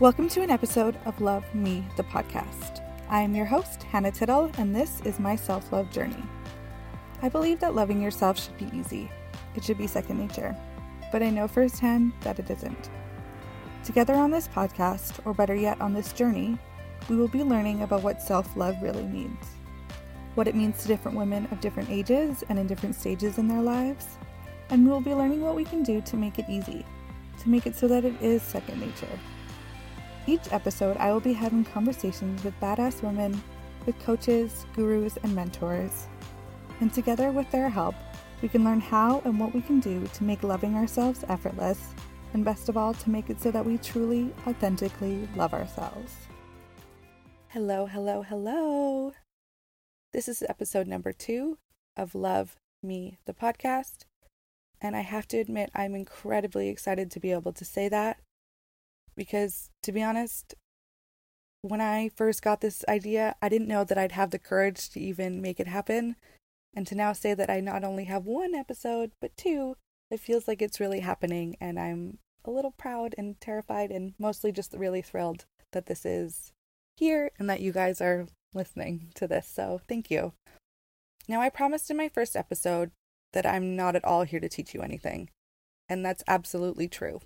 Welcome to an episode of Love Me, the podcast. I am your host, Hannah Tittle, and this is my self love journey. I believe that loving yourself should be easy, it should be second nature, but I know firsthand that it isn't. Together on this podcast, or better yet, on this journey, we will be learning about what self love really means, what it means to different women of different ages and in different stages in their lives, and we will be learning what we can do to make it easy, to make it so that it is second nature. Each episode, I will be having conversations with badass women, with coaches, gurus, and mentors. And together, with their help, we can learn how and what we can do to make loving ourselves effortless, and best of all, to make it so that we truly, authentically love ourselves. Hello, hello, hello. This is episode number two of Love Me, the podcast. And I have to admit, I'm incredibly excited to be able to say that because, to be honest, when I first got this idea, I didn't know that I'd have the courage to even make it happen. And to now say that I not only have one episode, but two, it feels like it's really happening. And I'm a little proud and terrified and mostly just really thrilled that this is here and that you guys are listening to this. So thank you. Now, I promised in my first episode that I'm not at all here to teach you anything. And that's absolutely true.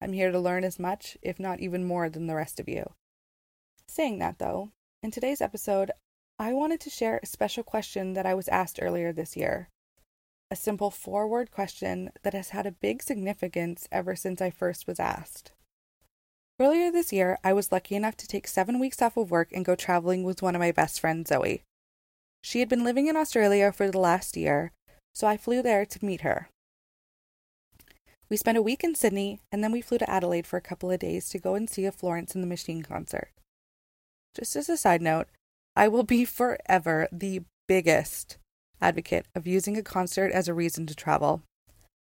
I'm here to learn as much, if not even more, than the rest of you. Saying that, though, in today's episode, I wanted to share a special question that I was asked earlier this year. A simple four word question that has had a big significance ever since I first was asked. Earlier this year, I was lucky enough to take seven weeks off of work and go traveling with one of my best friends, Zoe. She had been living in Australia for the last year, so I flew there to meet her. We spent a week in Sydney, and then we flew to Adelaide for a couple of days to go and see a Florence and the Machine concert. Just as a side note, I will be forever the biggest advocate of using a concert as a reason to travel.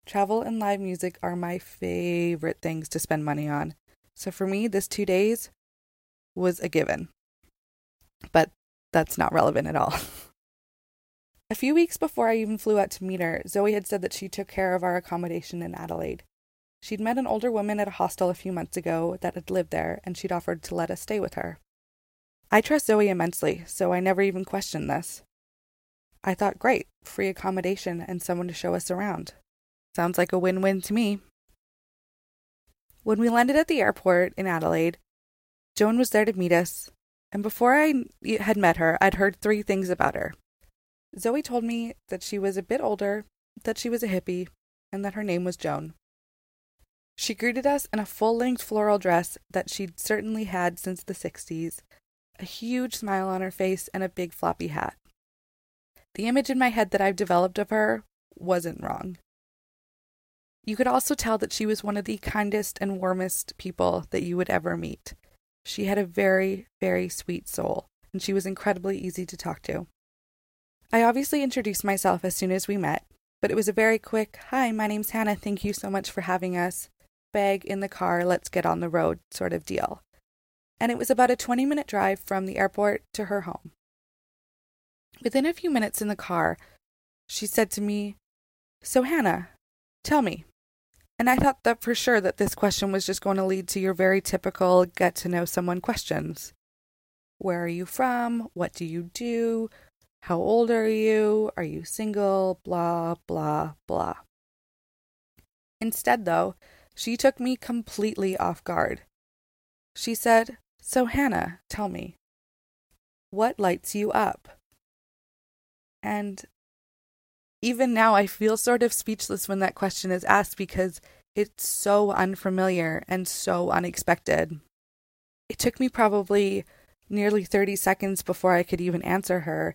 Travel and live music are my favorite things to spend money on. So for me, this two days was a given. But that's not relevant at all. A few weeks before I even flew out to meet her, Zoe had said that she took care of our accommodation in Adelaide. She'd met an older woman at a hostel a few months ago that had lived there, and she'd offered to let us stay with her. I trust Zoe immensely, so I never even questioned this. I thought, great, free accommodation and someone to show us around. Sounds like a win win to me. When we landed at the airport in Adelaide, Joan was there to meet us, and before I had met her, I'd heard three things about her. Zoe told me that she was a bit older, that she was a hippie, and that her name was Joan. She greeted us in a full length floral dress that she'd certainly had since the 60s, a huge smile on her face, and a big floppy hat. The image in my head that I've developed of her wasn't wrong. You could also tell that she was one of the kindest and warmest people that you would ever meet. She had a very, very sweet soul, and she was incredibly easy to talk to. I obviously introduced myself as soon as we met, but it was a very quick, Hi, my name's Hannah. Thank you so much for having us. Bag in the car, let's get on the road sort of deal. And it was about a 20 minute drive from the airport to her home. Within a few minutes in the car, she said to me, So, Hannah, tell me. And I thought that for sure that this question was just going to lead to your very typical get to know someone questions. Where are you from? What do you do? How old are you? Are you single? Blah, blah, blah. Instead, though, she took me completely off guard. She said, So, Hannah, tell me, what lights you up? And even now, I feel sort of speechless when that question is asked because it's so unfamiliar and so unexpected. It took me probably nearly 30 seconds before I could even answer her,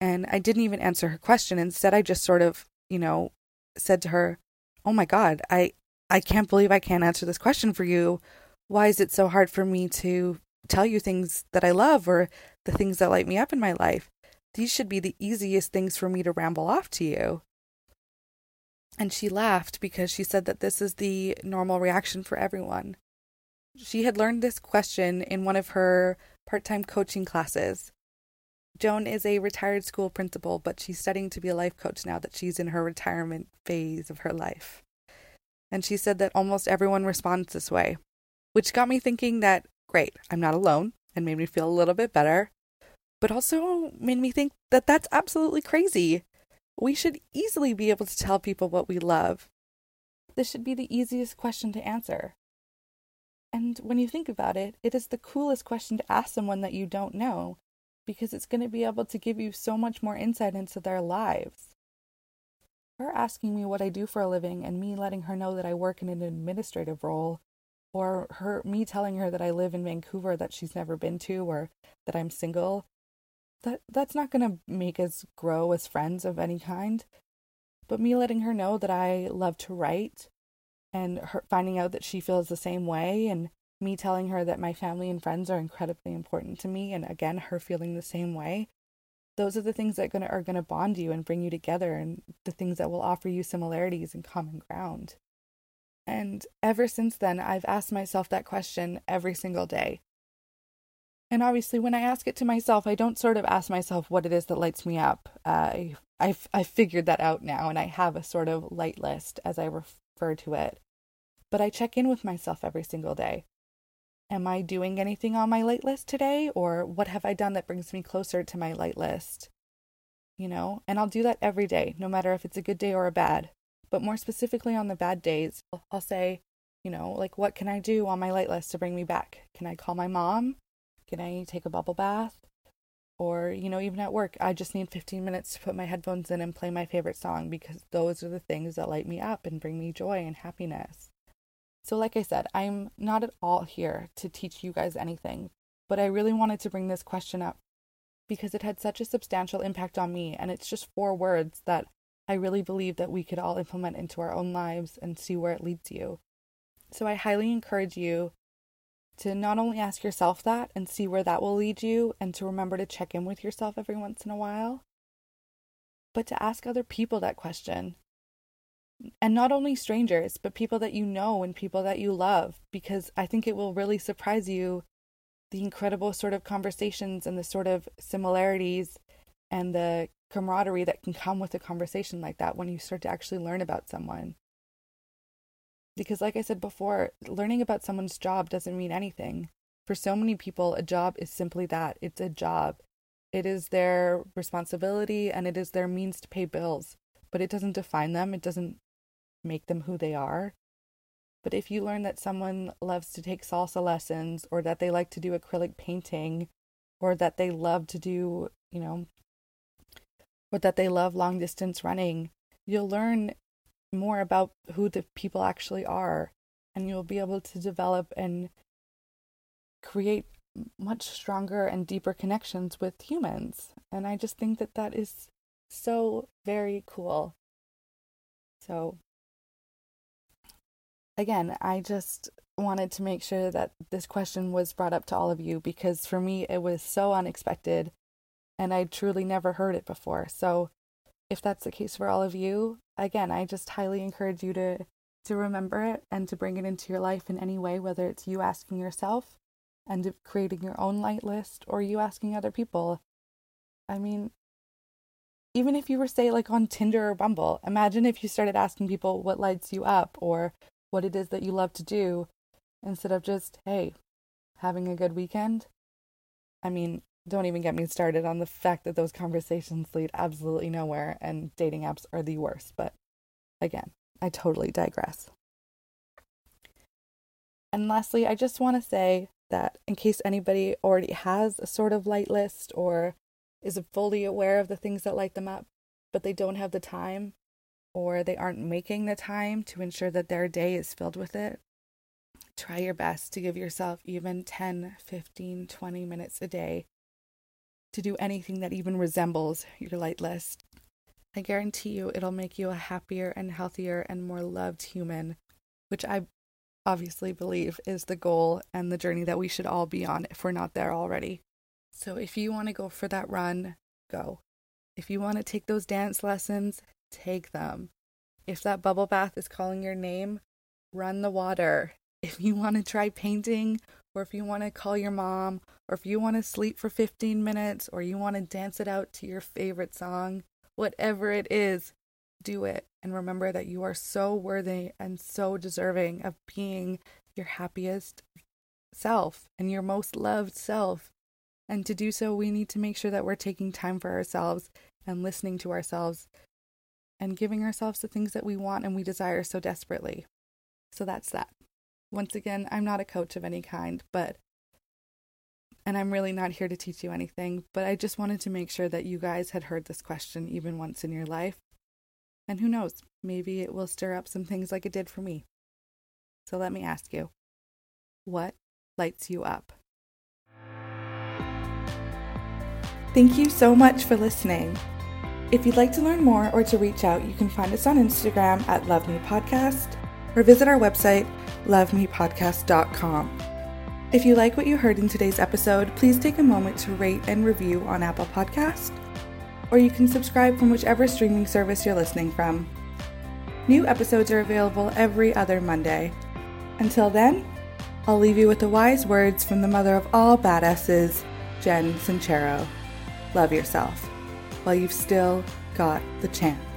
and I didn't even answer her question. Instead, I just sort of, you know, said to her, "Oh my god, I I can't believe I can't answer this question for you. Why is it so hard for me to tell you things that I love or the things that light me up in my life? These should be the easiest things for me to ramble off to you." And she laughed because she said that this is the normal reaction for everyone. She had learned this question in one of her part time coaching classes. Joan is a retired school principal, but she's studying to be a life coach now that she's in her retirement phase of her life. And she said that almost everyone responds this way, which got me thinking that great, I'm not alone and made me feel a little bit better, but also made me think that that's absolutely crazy. We should easily be able to tell people what we love. This should be the easiest question to answer. And when you think about it, it is the coolest question to ask someone that you don't know because it's going to be able to give you so much more insight into their lives. Her asking me what I do for a living and me letting her know that I work in an administrative role, or her me telling her that I live in Vancouver that she's never been to or that I'm single, that that's not going to make us grow as friends of any kind. But me letting her know that I love to write and her finding out that she feels the same way and me telling her that my family and friends are incredibly important to me and again her feeling the same way those are the things that gonna, are going to bond you and bring you together and the things that will offer you similarities and common ground. And ever since then i've asked myself that question every single day. And obviously when i ask it to myself i don't sort of ask myself what it is that lights me up. Uh, I've, I've figured that out now and i have a sort of light list as i refer to it. But I check in with myself every single day. Am I doing anything on my light list today? Or what have I done that brings me closer to my light list? You know, and I'll do that every day, no matter if it's a good day or a bad. But more specifically on the bad days, I'll say, you know, like, what can I do on my light list to bring me back? Can I call my mom? Can I take a bubble bath? Or, you know, even at work, I just need 15 minutes to put my headphones in and play my favorite song because those are the things that light me up and bring me joy and happiness. So, like I said, I'm not at all here to teach you guys anything, but I really wanted to bring this question up because it had such a substantial impact on me. And it's just four words that I really believe that we could all implement into our own lives and see where it leads you. So, I highly encourage you to not only ask yourself that and see where that will lead you, and to remember to check in with yourself every once in a while, but to ask other people that question and not only strangers, but people that you know and people that you love, because I think it will really surprise you the incredible sort of conversations and the sort of similarities and the camaraderie that can come with a conversation like that when you start to actually learn about someone. Because, like I said before, learning about someone's job doesn't mean anything. For so many people, a job is simply that it's a job. It is their responsibility and it is their means to pay bills, but it doesn't define them. It doesn't make them who they are. But if you learn that someone loves to take salsa lessons, or that they like to do acrylic painting, or that they love to do, you know, or that they love long distance running, you'll learn more about who the people actually are. And you'll be able to develop and create much stronger and deeper connections with humans. And I just think that that is so very cool. So again, I just wanted to make sure that this question was brought up to all of you because for me it was so unexpected and I truly never heard it before. So if that's the case for all of you, again, I just highly encourage you to to remember it and to bring it into your life in any way, whether it's you asking yourself and creating your own light list or you asking other people. I mean, even if you were say like on Tinder or Bumble, imagine if you started asking people what lights you up or what it is that you love to do instead of just, hey, having a good weekend. I mean, don't even get me started on the fact that those conversations lead absolutely nowhere and dating apps are the worst. But again, I totally digress. And lastly, I just want to say that in case anybody already has a sort of light list or is fully aware of the things that light them up, but they don't have the time or they aren't making the time to ensure that their day is filled with it, try your best to give yourself even 10, 15, 20 minutes a day to do anything that even resembles your light list. I guarantee you it'll make you a happier and healthier and more loved human, which I obviously believe is the goal and the journey that we should all be on if we're not there already. So if you want to go for that run, go. If you want to take those dance lessons, take them. If that bubble bath is calling your name, run the water. If you want to try painting, or if you want to call your mom, or if you want to sleep for 15 minutes, or you want to dance it out to your favorite song, whatever it is, do it. And remember that you are so worthy and so deserving of being your happiest, self and your most loved self. And to do so, we need to make sure that we're taking time for ourselves and listening to ourselves and giving ourselves the things that we want and we desire so desperately. So that's that. Once again, I'm not a coach of any kind, but and I'm really not here to teach you anything, but I just wanted to make sure that you guys had heard this question even once in your life. And who knows, maybe it will stir up some things like it did for me. So let me ask you what lights you up? Thank you so much for listening. If you'd like to learn more or to reach out, you can find us on Instagram at Love Me Podcast or visit our website, lovemepodcast.com. If you like what you heard in today's episode, please take a moment to rate and review on Apple Podcast, or you can subscribe from whichever streaming service you're listening from. New episodes are available every other Monday. Until then, I'll leave you with the wise words from the mother of all badasses, Jen Sincero. Love yourself while you've still got the chance.